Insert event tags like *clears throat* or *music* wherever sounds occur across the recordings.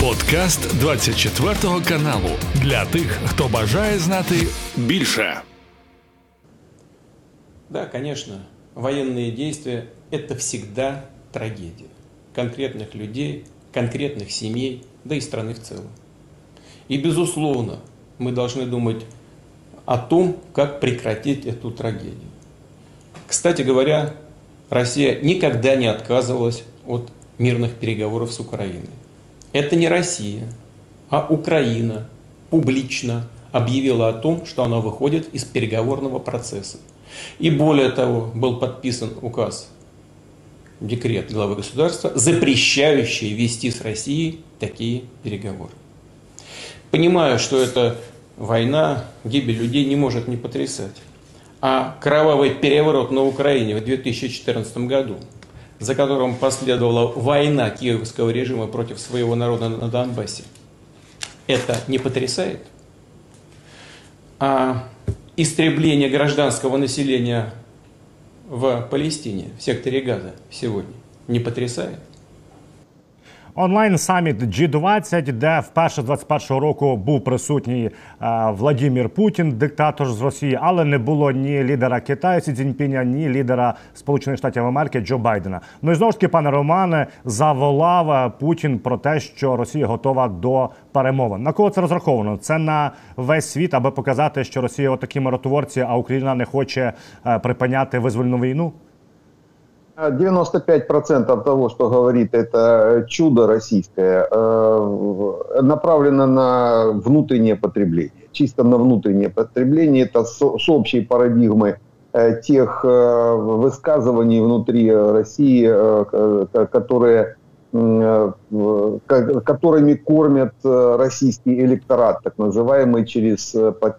Подкаст 24 каналу для тих, хто бажає знати більше. Да, конечно, военные действия – это всегда трагедия конкретных людей, конкретных семей, да и страны в целом. И, безусловно, мы должны думать о том, как прекратить эту трагедию. Кстати говоря, Россия никогда не отказывалась от мирных переговоров с Украиной. Это не Россия, а Украина публично объявила о том, что она выходит из переговорного процесса. И более того, был подписан указ, декрет главы государства, запрещающий вести с Россией такие переговоры. Понимаю, что эта война, гибель людей не может не потрясать. А кровавый переворот на Украине в 2014 году, за которым последовала война киевского режима против своего народа на Донбассе, это не потрясает? А истребление гражданского населения в Палестине, в секторе Газа сегодня, не потрясает? Онлайн саміт G20, де вперше 21-го року був присутній е, Владимир Путін, диктатор з Росії, але не було ні лідера Китаю Сі Цзіньпіня, ні лідера Сполучених Штатів Америки Джо Байдена. Ну і знову ж таки, пане Романе, заволав е, Путін про те, що Росія готова до перемовин. На кого це розраховано? Це на весь світ, аби показати, що Росія отакі миротворці, а Україна не хоче е, припиняти визвольну війну. 95% того, что говорит это чудо российское, э, направлено на внутреннее потребление. Чисто на внутреннее потребление. Это с общей парадигмы э, тех э, высказываний внутри России, которые которыми кормят российский электорат, так называемый, через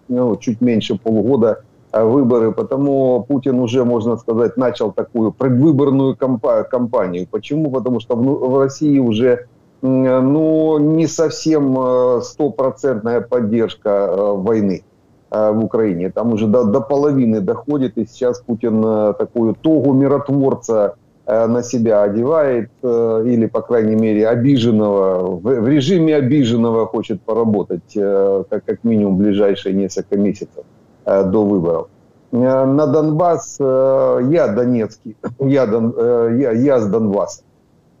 ну, чуть меньше полугода выборы, потому Путин уже, можно сказать, начал такую предвыборную кампанию. Почему? Потому что в России уже ну, не совсем э, стопроцентная поддержка э, войны в Украине. Там уже до, до половины доходит, и сейчас Путин такую тогу миротворца на себя одевает, или, по крайней мере, обиженного, в режиме обиженного хочет поработать, как, как минимум, ближайшие несколько месяцев. Э, до выборов. Э, на Донбасс, э, я донецкий, *laughs* я, Дон, я, я с Донбасса.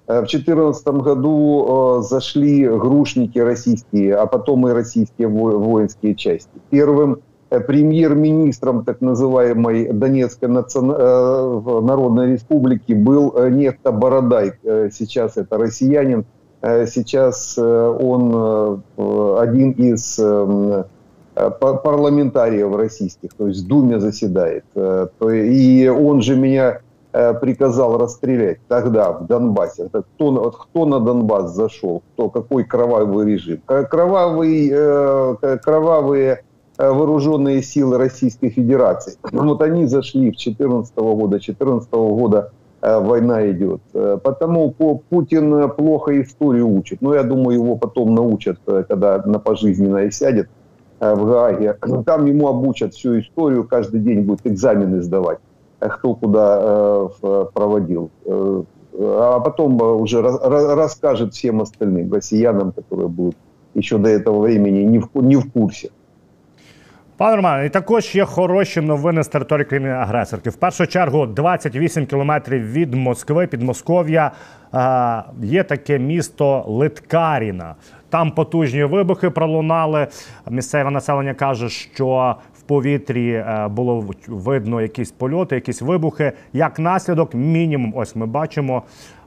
В 2014 году зашли грушники российские, а потом и российские воинские части. Первым премьер-министром так называемой Донецкой Народной Республики был некто Бородай. Сейчас это россиянин. Сейчас он один из Э, парламентариев российских, то есть в Думе заседает. Э, и он же меня э, приказал расстрелять тогда в Донбассе. Кто, кто на Донбасс зашел, кто, какой кровавый режим. Кровавый, кровавые вооруженные силы Российской Федерации. Вот они зашли в 2014 года. 2014 года война идет. Потому Путин плохо историю учит. Но я думаю, его потом научат, когда на пожизненное сядет. Э, в Гааге. *clears throat* Там ему обучат всю историю, каждый день будет экзамены сдавать, э, кто куда э, проводил. А потом уже расскажет всем остальным россиянам, которые будут еще до этого времени не в, не в курсе. Пане Романе, і також є хороші новини з території країни агресорки. В першу чергу 28 кілометрів від Москви, під Москов'я, є таке місто Литкаріна. Там потужні вибухи пролунали. Місцеве населення каже, що в повітрі е, було видно якісь польоти, якісь вибухи. Як наслідок, мінімум, ось ми бачимо,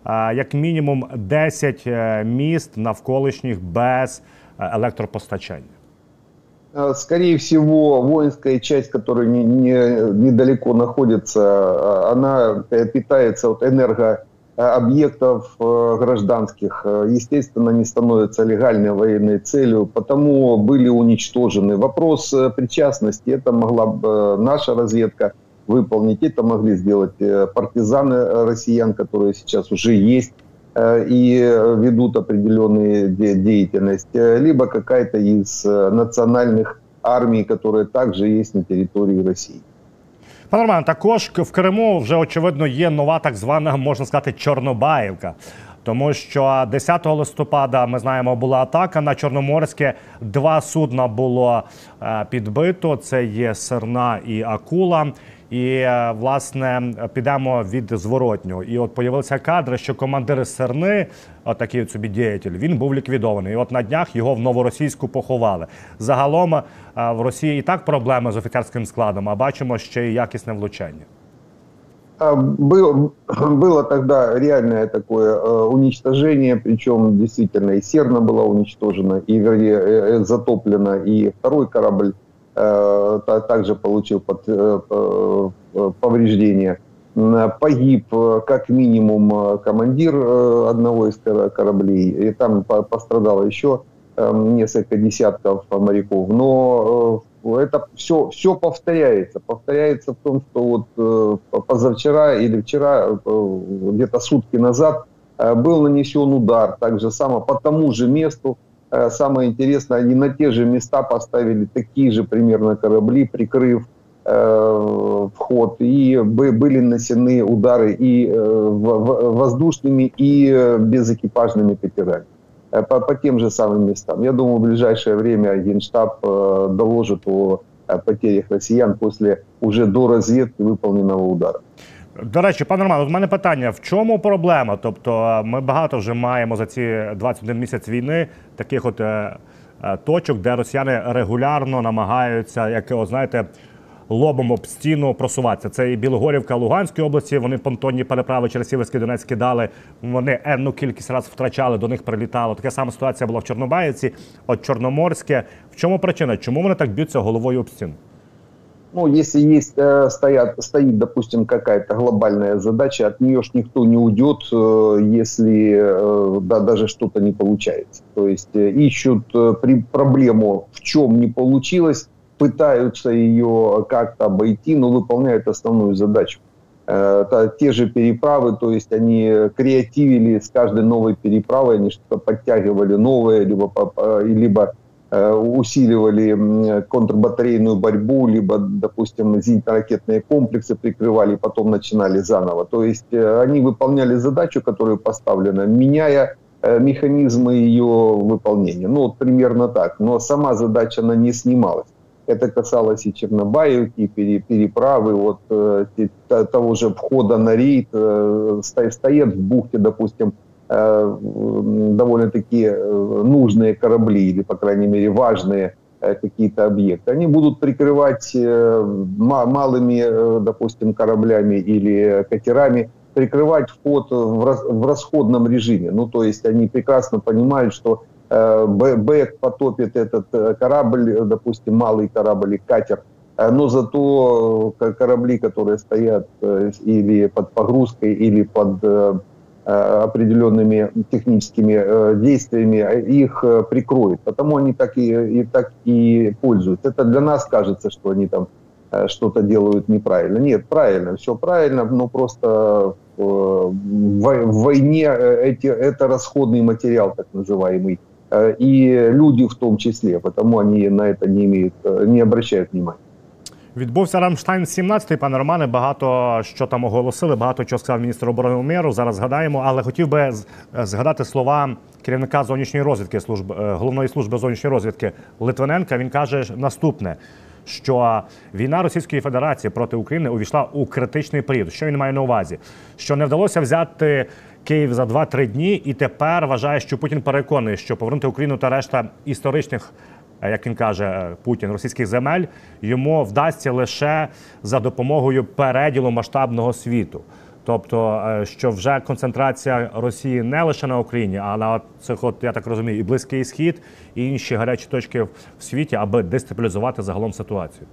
е, як мінімум 10 е, міст навколишніх без електропостачання. Скорее всего, воинская часть, которая не, не, недалеко находится, она питается от энерго объектов э, гражданских, э, естественно, не становятся легальной военной целью, потому были уничтожены. Вопрос э, причастности, это могла бы наша разведка выполнить, это могли сделать партизаны россиян, которые сейчас уже есть и ведут определенную деятельность, либо какая-то из национальных армий, которые также есть на территории России. Пане Роман, також в Криму вже очевидно є нова так звана, можна сказати, Чорнобаївка. Тому що 10 листопада ми знаємо, була атака на Чорноморське. Два судна було е, підбито. Це є Серна і Акула І е, власне підемо від зворотнього. І от появилися кадри, що командир Серни, отакий от собі діятель, він був ліквідований. І От на днях його в новоросійську поховали. Загалом е, в Росії і так проблеми з офіцерським складом, а бачимо ще й якісне влучання. А, Было, было тогда реальное такое э, уничтожение, причем действительно и Серна была уничтожена, и вернее э, э, затоплена, и второй корабль э, та- также получил под, э, э, повреждения. Погиб э, как минимум э, командир э, одного из кора- кораблей, и там по- пострадало еще э, несколько десятков моряков. Но э, это все, все повторяется. Повторяется в том, что вот э, по- позавчера или вчера, э, где-то сутки назад, э, был нанесен удар так же само по тому же месту. Э, Самое интересное, они на те же места поставили такие же примерно корабли, прикрыв э, вход, и бы- были нанесены удары и э, воздушными, и безэкипажными катерами по, по тем же самым местам. Я думаю, в ближайшее время Генштаб доложит о потерях россиян после уже до разведки выполненного удара. До речі, пане Роман, в мене питання: в чому проблема? Тобто, ми багато вже маємо за ці 21 місяць війни таких от е, е, точок, де росіяни регулярно намагаються, як от, знаєте, лобом об стіну просуватися. Це і Білогорівка Луганської області. Вони понтонні переправи через Сіверський Донець кидали. Вони енну кількість раз втрачали, до них прилітало. Така сама ситуація була в Чорнобаївці, от Чорноморське. В чому причина? Чому вони так б'ються головою об стіну? Ну, если есть, э, стоят, стоит, допустим, какая-то глобальная задача, от нее ж никто не уйдет, э, если э, да, даже что-то не получается. То есть э, ищут э, при, проблему, в чем не получилось, пытаются ее как-то обойти, но выполняют основную задачу. Это те же переправы, то есть они креативили с каждой новой переправой, они что-то подтягивали новое, либо, либо усиливали м, контрбатарейную борьбу, либо, допустим, зенитно-ракетные комплексы прикрывали, потом начинали заново. То есть э, они выполняли задачу, которая поставлена, меняя э, механизмы ее выполнения. Ну, вот примерно так. Но сама задача, она не снималась. Это касалось и Чернобаевки, переправы, вот э, того же входа на рейд, э, стоят в бухте, допустим, э, довольно-таки э, нужные корабли, или, по крайней мере, важные э, какие-то объекты. Они будут прикрывать э, ма- малыми, э, допустим, кораблями или катерами, прикрывать вход в, рас- в расходном режиме. Ну, то есть они прекрасно понимают, что э, Бэк потопит этот э, корабль, э, допустим, малый корабль или катер, Э, но зато э, корабли, которые стоят э, или под погрузкой, или под э, э, определенными техническими э, действиями, э, их э, прикроют. Потому они так и, и так и пользуются. Это для нас кажется, что они там э, что-то делают неправильно. Нет, правильно, все правильно, но просто э, в вой- в войне э, эти, это расходный материал, так называемый, э, и люди в том числе, потому они на это не имеют, э, не обращают внимания. Відбувся Рамштайн 17 пане Романе. Багато що там оголосили, багато чого сказав міністр оборони Умєру. Зараз згадаємо, але хотів би згадати слова керівника зовнішньої розвідки служби е, головної служби зовнішньої розвідки Литвиненка. Він каже наступне. Що війна Російської Федерації проти України увійшла у критичний період. Що він має на увазі? Що не вдалося взяти Київ за 2-3 дні, і тепер вважає, що Путін переконує, що повернути Україну та решта історичних е, як він каже е, Путін, російських земель йому вдасться лише за допомогою переділу масштабного світу. Тобто, е, що вже концентрація Росії не лише на Україні, а на цих, от я так розумію, і Близький Схід, і інші гарячі точки в світі, аби дестабілізувати загалом ситуацію.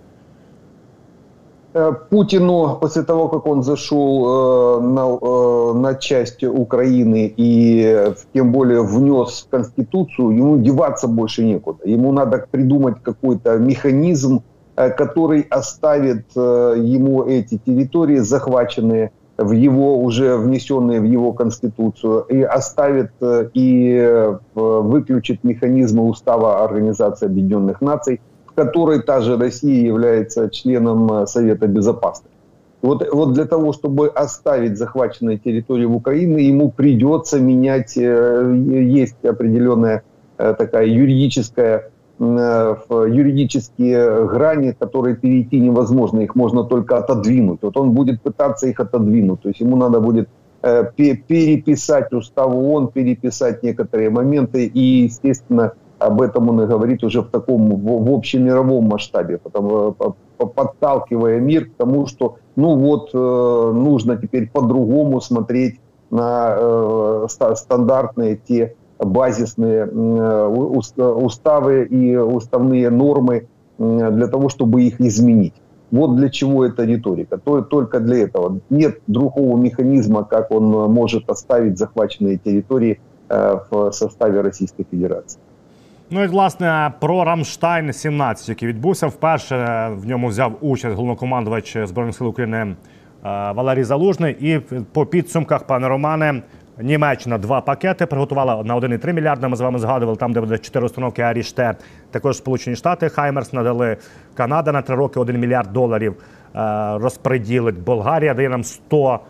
Э, Путину после того, как он зашел э, на, э, на часть Украины и тем более внес в Конституцию, ему деваться больше некуда. Ему надо придумать какой-то механизм, который оставит ему эти территории захваченные в его уже внесенные в его конституцию и оставит и выключит механизмы устава Организации Объединенных Наций, которой та же Россия является членом э, Совета Безопасности. Вот, вот для того, чтобы оставить захваченные территории в Украине, ему придется менять, есть определенная такая юридическая юридические грани, которые перейти невозможно, их можно только отодвинуть. Вот он будет пытаться их отодвинуть, то есть ему надо будет переписать устав ООН, переписать некоторые моменты, и, естественно, об этом он и говорит уже в таком в, в общемировом масштабе, потому, подталкивая мир к тому, что ну вот э, нужно теперь по-другому смотреть на э, стандартные те базисные э, уставы и уставные нормы э, для того, чтобы их изменить. Вот для чего эта риторика. Только для этого. Нет другого механизма, как он может оставить захваченные территории э, в составе Российской Федерации. Ну і власне про Рамштайн 17 який відбувся вперше. В ньому взяв участь головнокомандувач збройних сил України е, Валерій Залужний. І по підсумках, пане Романе, Німеччина два пакети приготувала на 1,3 мільярда. Ми з вами згадували там, де буде 4 установки IRIS-T. Також Сполучені Штати Хаймерс надали Канада на 3 роки 1 мільярд доларів. Е, розпреділить Болгарія дає нам 100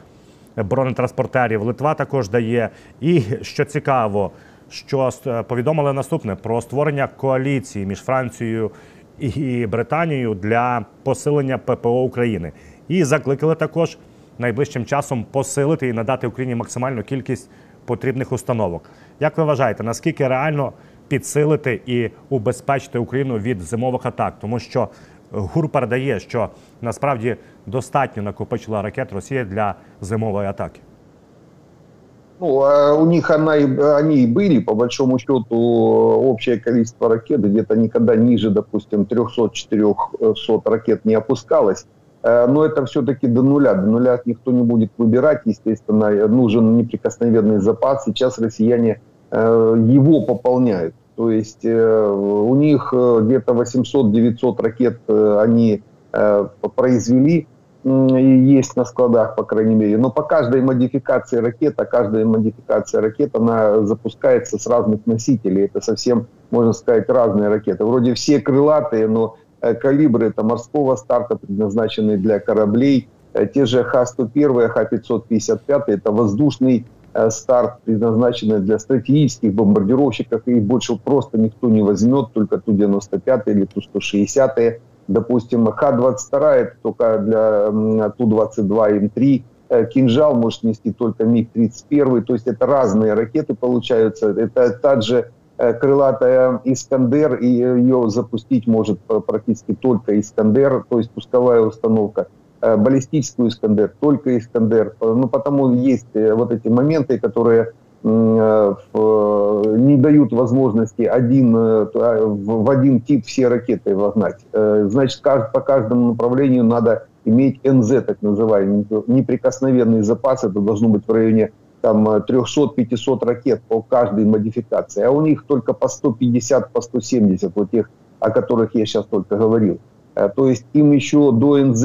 бронетранспортерів. Литва також дає. І що цікаво що повідомили наступне про створення коаліції між Францією і Британією для посилення ППО України. І закликали також найближчим часом посилити і надати Україні максимальну кількість потрібних установок. Як ви вважаєте, наскільки реально підсилити і убезпечити Україну від зимових атак? Тому що ГУР передає, що насправді достатньо накопичила ракет Росія для зимової атаки. Ну, а у них она и, они и были, по большому счету, общее количество ракет где-то никогда ниже, допустим, 300-400 ракет не опускалось. Э, но это все-таки до нуля. До нуля никто не будет выбирать, естественно, нужен неприкосновенный запас. Сейчас россияне э, его пополняют. То есть э, у них где-то 800-900 ракет они произвели, есть на складах, по крайней мере. Но по каждой модификации ракет, а каждая модификация ракет, она запускается с разных носителей. Это совсем, можно сказать, разные ракеты. Вроде все крылатые, но э, калибры это морского старта, предназначенные для кораблей. Э, те же Х-101, Х-555, это воздушный э, старт, предназначенный для стратегических бомбардировщиков. Их больше просто никто не возьмет, только Ту-95 или Ту-160 допустим, Х-22 это только для Ту-22 М3, э, кинжал может нести только МиГ-31, то есть это разные ракеты получаются. Это также э, крылатая Искандер, и ее запустить может практически только Искандер, то есть пусковая установка. Э, баллистическую Искандер, только Искандер. Ну, потому есть вот эти моменты, которые Э, не дают возможности один, э, в один тип все ракеты вогнать. Э, значит, по каждому направлению надо иметь НЗ, так называемый, неприкосновенный запас. Это должно быть в районе там 300-500 ракет по каждой модификации. А у них только по 150, по 170, вот тех, о которых я сейчас только говорил. То есть им еще до НЗ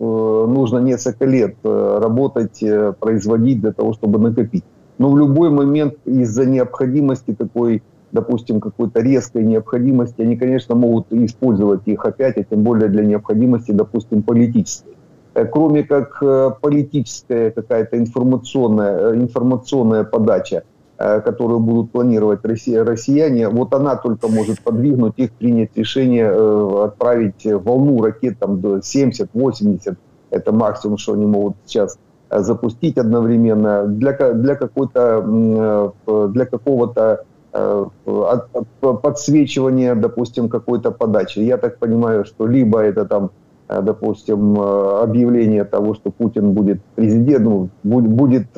нужно несколько лет работать, производить для того, чтобы накопить. Но в любой момент из-за необходимости такой, допустим, какой-то резкой необходимости, они, конечно, могут использовать их опять, а тем более для необходимости, допустим, политической. Э, кроме как э, политическая какая-то информационная, э, информационная подача, которую будут планировать россияне, вот она только может подвигнуть их принять решение отправить волну ракет там до 70-80, это максимум, что они могут сейчас запустить одновременно для, для какой-то э, для какого-то э, подсвечивания, допустим, какой-то подачи. Я так понимаю, что либо это там, допустим, объявление того, что Путин будет президентом, ну, будет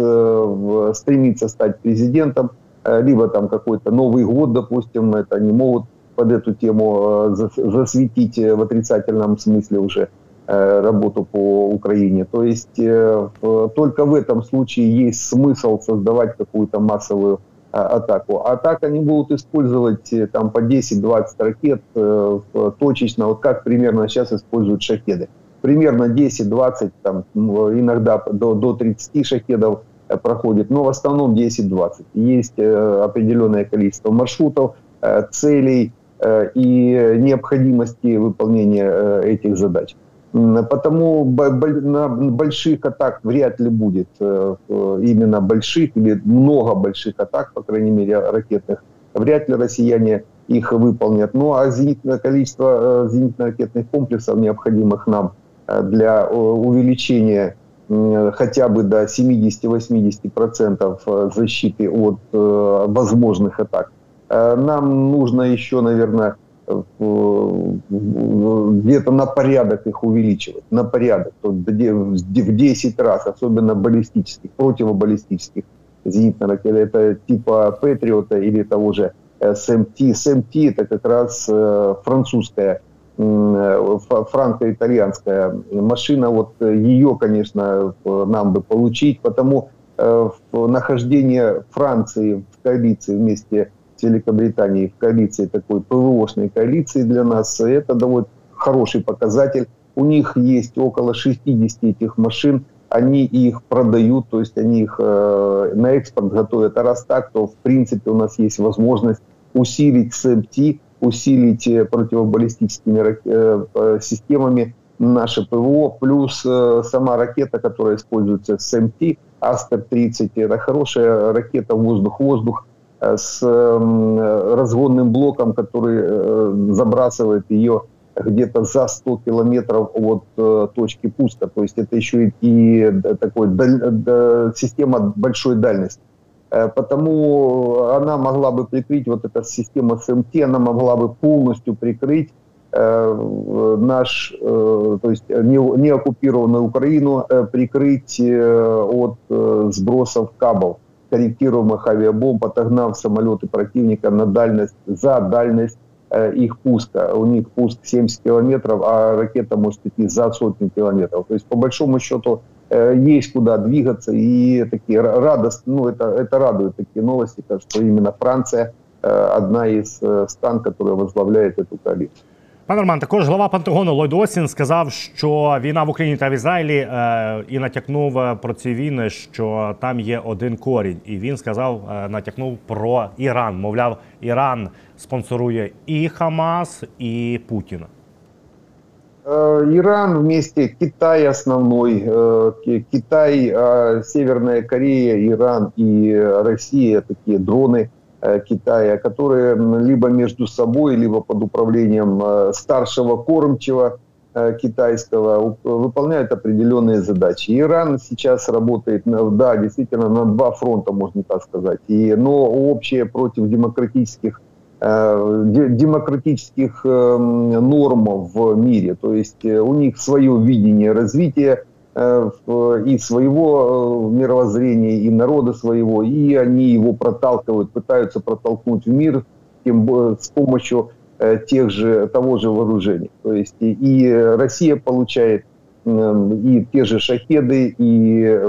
стремиться стать президентом, либо там какой-то Новый год, допустим, это они могут под эту тему засветить в отрицательном смысле уже. Э, работу по Украине. То есть э, только в этом случае есть смысл создавать какую-то массовую а, атаку. А так они будут использовать э, там по 10-20 ракет точечно, вот как примерно сейчас используют шахеды. Примерно 10-20, там, иногда до, до 30 шахедов проходит, но в основном 10-20. Есть определенное количество маршрутов, целей и необходимости выполнения этих задач. Потому на больших атак вряд ли будет именно больших или много больших атак, по крайней мере, ракетных. Вряд ли россияне их выполнят. Ну а зенитное количество зенитно-ракетных комплексов, необходимых нам для увеличения хотя бы до 70-80% защиты от возможных атак, нам нужно еще, наверное, где-то на порядок их увеличивать, на порядок, в 10 раз, особенно баллистических, противобаллистических зенитных ракет, это типа Патриота или того же СМТ. СМТ это как раз э, французская, франко-итальянская машина, вот ее, конечно, нам бы получить, потому э, нахождение Франции в коалиции вместе Великобритании в коалиции, такой ПВОшной коалиции для нас, это довольно хороший показатель. У них есть около 60 этих машин, они их продают, то есть они их э, на экспорт готовят. А раз так, то в принципе у нас есть возможность усилить СМТ, усилить э, противобаллистическими э, э, системами наше ПВО, плюс э, сама ракета, которая используется СМТ, Астер-30, это хорошая ракета воздух-воздух, с разгонным блоком, который э, забрасывает ее где-то за 100 километров от э, точки пуска. То есть это еще и такой система большой дальности. Потому она могла бы прикрыть, вот эта система СМТ, она могла бы полностью прикрыть наш, то есть не оккупированную Украину, прикрыть от сбросов кабов корректируемых авиабомб, отогнав самолеты противника на дальность, за дальность э, их пуска. У них пуск 70 километров, а ракета может идти за сотни километров. То есть, по большому счету, э, есть куда двигаться. И такие радостные, ну, это, это радует такие новости, что именно Франция э, одна из стран, которая возглавляет эту коалицию. Пане Роман, також глава Пентагону Ллойд Остін сказав, що війна в Україні та в Ізраїлі е, і натякнув е, про ці війни, що там є один корінь. І він сказав, е, натякнув про Іран. Мовляв, Іран спонсорує і Хамас, і Путіна. Иран вместе Китай основной, Китай, Северная Корея, Иран и Россия такие дроны Э, Китая, которые либо между собой, либо под управлением э, старшего кормчего э, китайского выполняют определенные задачи. Иран сейчас работает, да, действительно, на два фронта, можно так сказать. И, но общее против демократических демократических норм в мире. То есть у них свое видение развития Э, и своего э, мировоззрения, и народа своего, и они его проталкивают, пытаются протолкнуть в мир тем, с помощью э, тех же, того же вооружения. То есть и, Россия получает и те же шахеды, и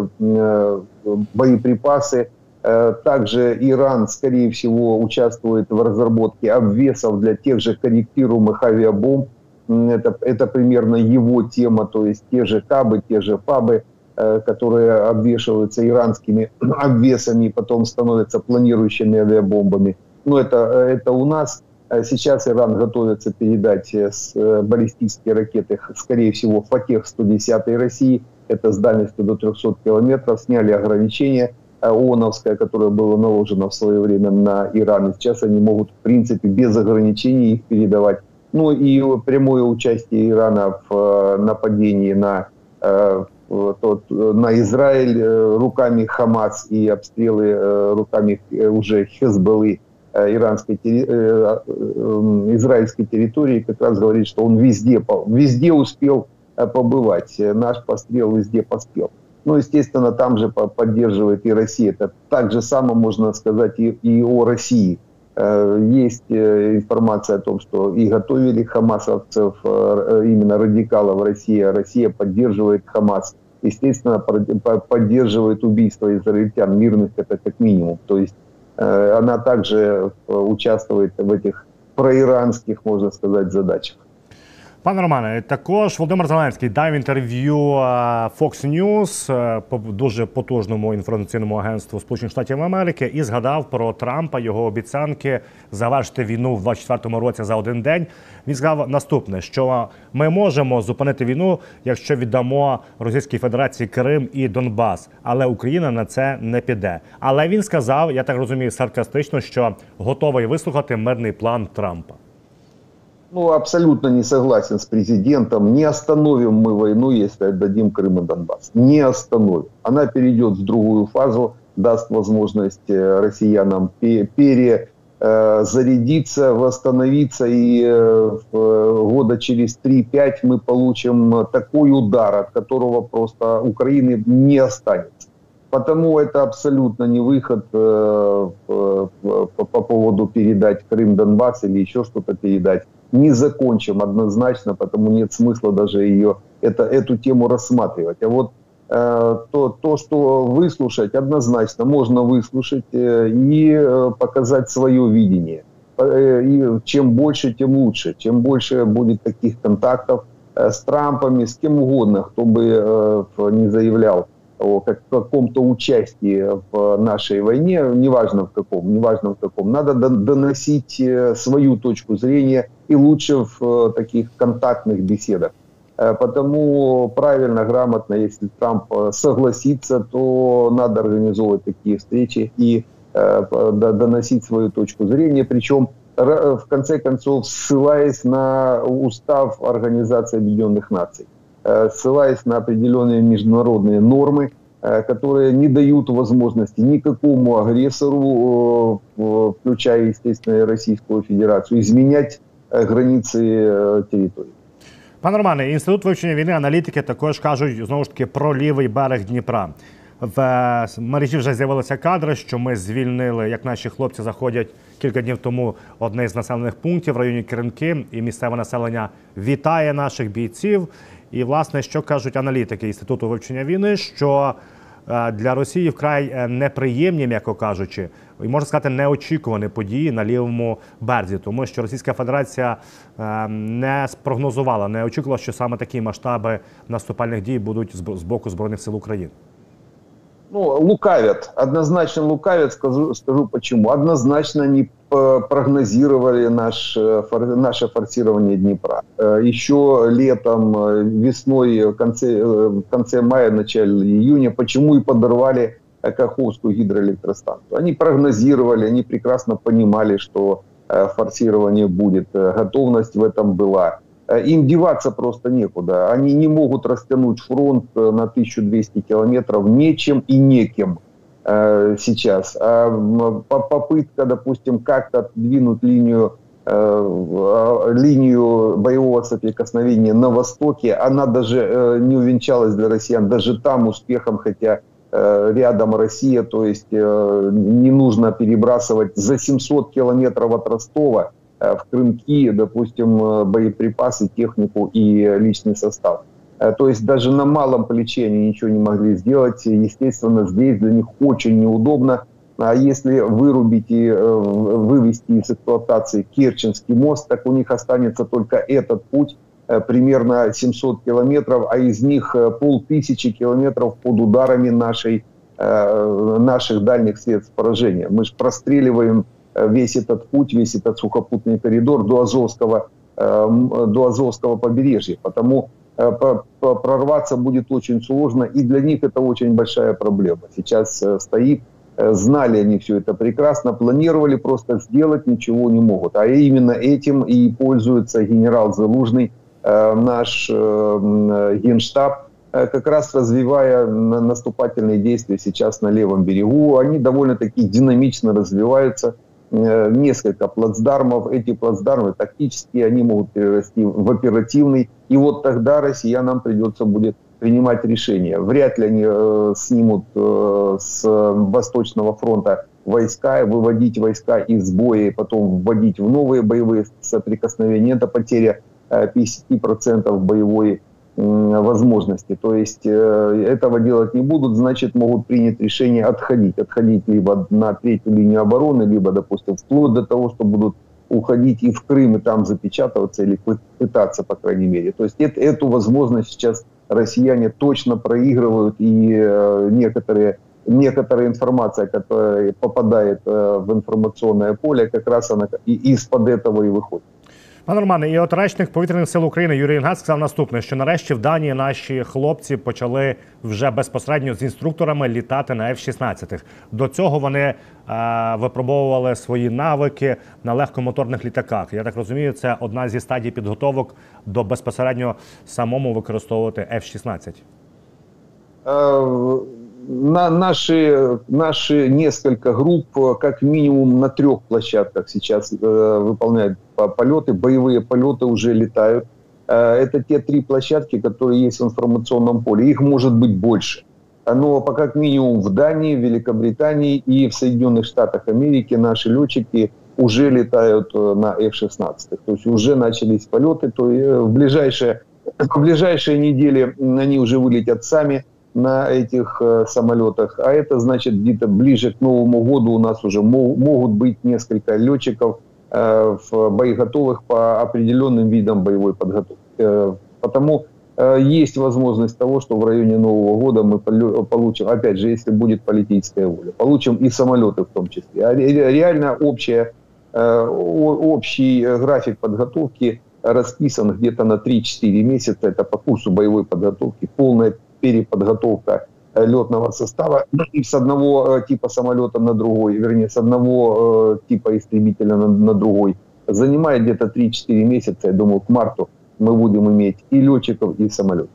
боеприпасы. Также Иран, скорее всего, участвует в разработке обвесов для тех же корректируемых авиабомб, это, это примерно его тема, то есть те же кабы, те же пабы, э, которые обвешиваются иранскими *clears throat* обвесами и потом становятся планирующими авиабомбами. Но это, это у нас. Э, сейчас Иран готовится передать э, с баллистические ракеты, скорее всего, Фатех-110 России. Это с дальностью до 300 километров. Сняли ограничения ООНовское, которое было наложено в свое время на Иран. И сейчас они могут, в принципе, без ограничений их передавать ну и прямое участие Ирана в э, нападении на, э, на Израиль э, руками Хамас и обстрелы руками уже Хезболлы иранской, израильской территории как раз говорит, что он везде, везде успел побывать. Наш пострел везде поспел. Ну, естественно, там же поддерживает и Россия. Это так же само можно сказать и, и о России есть э, информация о том, что и готовили хамасовцев, э, именно радикалов России. Россия поддерживает Хамас. Естественно, поддерживает убийство израильтян мирных, это как минимум. То есть она также участвует в этих проиранских, можно сказать, задачах. Пане Романе, також Володимир Зеленський дав інтерв'ю е, Fox News, е, по дуже потужному інформаційному агентству Сполучених Штатів Америки, і згадав про Трампа його обіцянки завершити війну в 24-му році за один день. Він сказав наступне: що ми можемо зупинити війну, якщо віддамо Російській Федерації Крим і Донбас, але Україна на це не піде. Але він сказав, я так розумію, саркастично, що готовий вислухати мирний план Трампа. Ну, абсолютно не согласен с президентом. Не остановим мы войну, если отдадим Крым и Донбасс. Не остановим. Она перейдет в другую фазу, даст возможность э, россиянам перезарядиться, восстановиться, и э, года через 3-5 мы получим такой удар, от которого просто Украины не останется. Потому это абсолютно не выход э, по поводу передать Крым, Донбасс или еще что-то передать не закончим однозначно, потому нет смысла даже ее, это, эту тему рассматривать. А вот э, то, то, что выслушать, однозначно можно выслушать э, и э, показать свое видение. Э, и чем больше, тем лучше. Чем больше будет таких контактов э, с Трампами, с кем угодно, кто бы не заявлял о как, каком-то участии в нашей войне, неважно в каком, неважно в каком, надо доносить э, свою точку зрения и лучше в э, таких контактных беседах. Э, потому правильно, грамотно, если Трамп согласится, то надо организовывать такие встречи и доносить свою точку зрения. Причем, в конце концов, ссылаясь на устав Организации Объединенных Наций. Э, ссылаясь на определенные международные нормы, э, которые не дают возможности никакому агрессору, э, включая, естественно, и Российскую Федерацию, изменять границі території. Пане Романе, інститут вивчення війни аналітики також кажуть знову ж таки про лівий берег Дніпра. В мережі вже з'явилися кадри, що ми звільнили, як наші хлопці заходять кілька днів тому одне з населених пунктів в районі Кримки, і місцеве населення вітає наших бійців. І, власне, що кажуть аналітики інституту вивчення війни, що е, для Росії вкрай е, неприємні, м'яко кажучи, і можна сказати, неочікувані події на лівому березі, тому що Російська Федерація е, не спрогнозувала, не очікувала, що саме такі масштаби наступальних дій будуть з боку збройних сил України. Ну, лукавят, однозначно лукавят, скажу, скажу почему. Однозначно не прогнозировали наш, э, наше форсирование Днепра. Э, Еще летом, э, весной, в конце, в конце мая, начале июня, почему и подорвали Каховскую гидроэлектростанцию. Они прогнозировали, они прекрасно понимали, что форсирование будет, готовность в этом была. Им деваться просто некуда. Они не могут растянуть фронт на 1200 километров нечем и некем. Э, сейчас. А попытка, допустим, как-то отдвинуть линию э, линию боевого соприкосновения на востоке, она даже э, не увенчалась для россиян, даже там успехом, хотя рядом Россия, то есть не нужно перебрасывать за 700 километров от Ростова в Крымки, допустим, боеприпасы, технику и личный состав. Э, то есть даже на малом плече они ничего не могли сделать. Естественно, здесь для них очень неудобно. А если вырубить и э, вывести из эксплуатации Керченский мост, так у них останется только этот путь, э, примерно 700 километров, а из них полтысячи километров под ударами нашей, наших дальних средств поражения. Мы же простреливаем весь этот путь, весь этот сухопутный коридор до Азовского, до Азовского побережья. Потому Э, прорваться будет очень сложно, и для них это очень большая проблема. Сейчас э, стоит, э, знали они все это прекрасно, планировали просто сделать, ничего не могут. А именно этим и пользуется генерал Залужный, наш генштаб, как раз развивая наступательные действия сейчас на левом берегу. Они довольно-таки динамично развиваются – Э, несколько плацдармов. Эти плацдармы тактические, они могут перерасти в оперативный. И вот тогда россиянам придется будет принимать решения. Вряд ли они э, снимут э, с Восточного фронта войска, выводить войска из боя и потом вводить в новые боевые соприкосновения. Это потеря 50% боевой возможности. То есть э, этого делать не будут, значит, могут принять решение отходить. Отходить либо на третью линию обороны, либо, допустим, вплоть до того, что будут уходить и в Крым, и там запечатываться, или пытаться, по крайней мере. То есть это, эту возможность сейчас россияне точно проигрывают, и э, некоторые, некоторая информация, которая попадает э, в информационное поле, как раз она и из-под этого и выходит. Пане Романе, і от речник повітряних сил України Юрій Інгат сказав наступне: що нарешті в Данії наші хлопці почали вже безпосередньо з інструкторами літати на F-16. До цього вони е, випробовували свої навики на легкомоторних літаках. Я так розумію, це одна зі стадій підготовок до безпосередньо самому використовувати F-16. На наши, наши несколько групп, как минимум на трех площадках сейчас э, выполняют полеты, боевые полеты уже летают. Э, это те три площадки, которые есть в информационном поле. Их может быть больше. Но по как минимум в Дании, Великобритании и в Соединенных Штатах Америки наши летчики уже летают э, на F-16. То есть уже начались полеты. То э, в ближайшие, в ближайшие недели они уже вылетят сами на этих э, самолетах, а это значит где-то ближе к Новому году у нас уже могут быть несколько летчиков э, в боеготовых по определенным видам боевой подготовки. Э, потому есть возможность того, что в районе Нового года мы получим, опять же, если будет политическая воля, получим и самолеты в том числе. А реально общая, общий график подготовки расписан где-то на 3-4 месяца. Это по курсу боевой подготовки, полная переподготовка э, летного состава с одного э, типа самолета на другой, вернее, с одного э, типа истребителя на, на другой, занимает где-то 3-4 месяца. Я думаю, к марту ми будемо мати і льотчиків, і самолітів.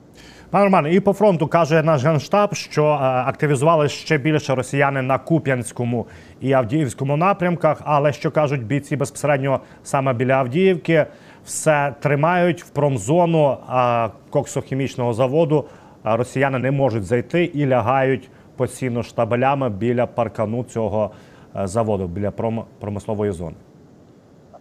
Пане Романе, і по фронту каже наш генштаб, що активізували ще більше росіяни на Куп'янському і Авдіївському напрямках. Але що кажуть бійці безпосередньо саме біля Авдіївки, все тримають в промзону коксохімічного заводу росіяни не можуть зайти і лягають постійно штабелями біля паркану цього е, заводу, біля промислової зони.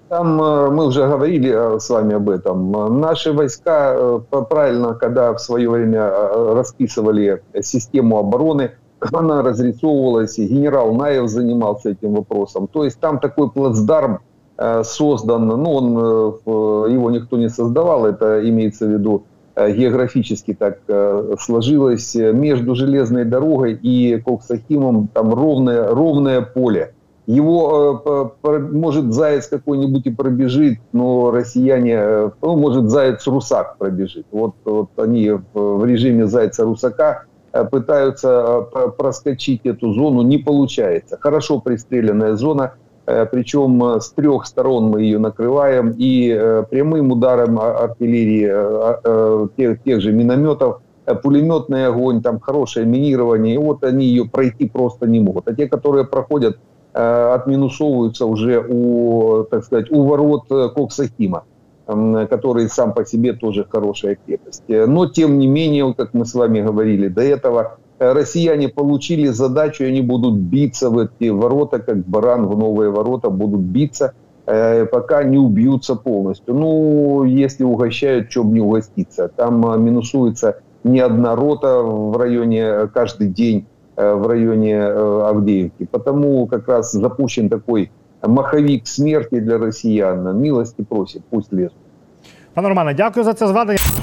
Там е, мы уже говорили е, с вами об этом. Наши войска правильно, когда в свое время расписывали систему обороны, она разрисовывалась, и генерал Наев занимался этим вопросом. То есть там такой плацдарм создан, ну, он, его никто не создавал, это имеется в виду Э, географически так э, сложилось, э, между железной дорогой и Коксахимом там ровное, ровное поле. Его, может, заяц какой-нибудь и пробежит, но россияне, ну, может, заяц-русак пробежит. Вот, вот они в режиме зайца-русака пытаются проскочить эту зону, не получается. Хорошо пристреленная зона – Э, причем э, с трех сторон мы ее накрываем и э, прямым ударом артиллерии, тех, тех же минометов, пулеметный огонь, там хорошее минирование, и вот они ее пройти просто не могут. А те, которые проходят, отминусовываются уже у, так сказать, у ворот Коксахима, который сам по себе тоже хорошая крепость. Но, тем не менее, как мы с вами говорили до этого, россияне получили задачу, и они будут биться в эти ворота, как баран в новые ворота, будут биться, э, пока не убьются полностью. Ну, если угощают, чем не угоститься. Там э, минусуется не одна рота в районе э, каждый день в районе Авдеевки. Потому как раз запущен такой маховик смерти для россиян. Милости просит, пусть лезут. Пане Романе, дякую за це зведення.